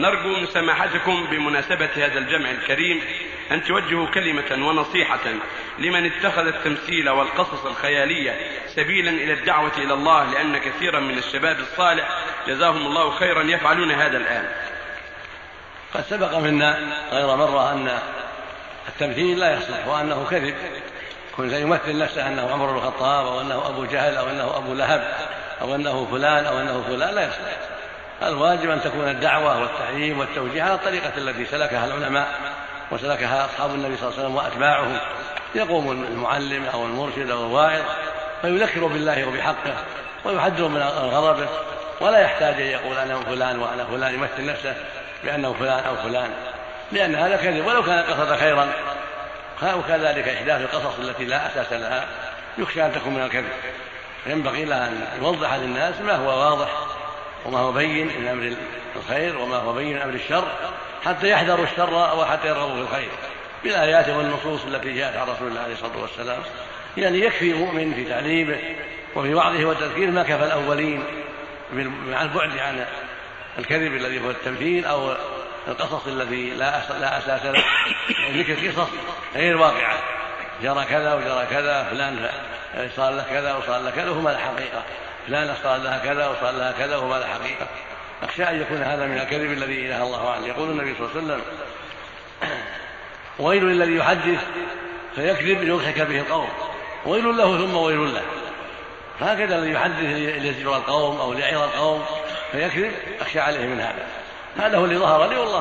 نرجو من سماحتكم بمناسبة هذا الجمع الكريم أن توجهوا كلمة ونصيحة لمن اتخذ التمثيل والقصص الخيالية سبيلا إلى الدعوة إلى الله لأن كثيرا من الشباب الصالح جزاهم الله خيرا يفعلون هذا الآن. قد سبق منا غير مرة أن التمثيل لا يصلح وأنه كذب. كن يمثل نفسه أنه عمر بن الخطاب أو أنه أبو جهل أو أنه أبو لهب أو أنه فلان أو أنه فلان لا يصلح. الواجب أن تكون الدعوة والتعليم والتوجيه على الطريقة التي سلكها العلماء وسلكها أصحاب النبي صلى الله عليه وسلم وأتباعه. يقوم المعلم أو المرشد أو الواعظ فيذكر بالله وبحقه ويحذر من غضبه ولا يحتاج أن يقول أنا فلان وأنا فلان يمثل نفسه بأنه فلان أو فلان لأن هذا كذب. ولو كان قصد خيرا وكذلك إحداث القصص التي لا أساس لها يخشى أن تكون من الكذب. ينبغي لها أن يوضح للناس ما هو واضح وما هو بين من أمر الخير وما هو بين من أمر الشر حتى يحذروا الشر وحتى يرغبوا في الخير. بالآيات والنصوص التي جاءت عن رسول الله عليه الصلاة والسلام. يعني يكفي المؤمن في تعليمه وفي وعظه والتذكير ما كفى الأولين مع البعد عن الكذب الذي هو التمثيل أو القصص الذي لا لا أساس له. يعني ذكر قصص غير واقعة. جرى كذا وجرى كذا فلان صار له كذا وصار له كذا وهو الحقيقة. فلانة صار لها كذا وصار لها كذا وما له حقيقة. أخشى أن يكون هذا من الكذب الذي إله الله عنه. يقول النبي صلى الله عليه وسلم ويل للذي يحدث فيكذب ليضحك به القوم. ويل له ثم ويل له. هكذا الذي يحدث ليزجر القوم أو ليعظ القوم فيكذب أخشى عليه من هذا. هذا هو اللي ظهر لي والله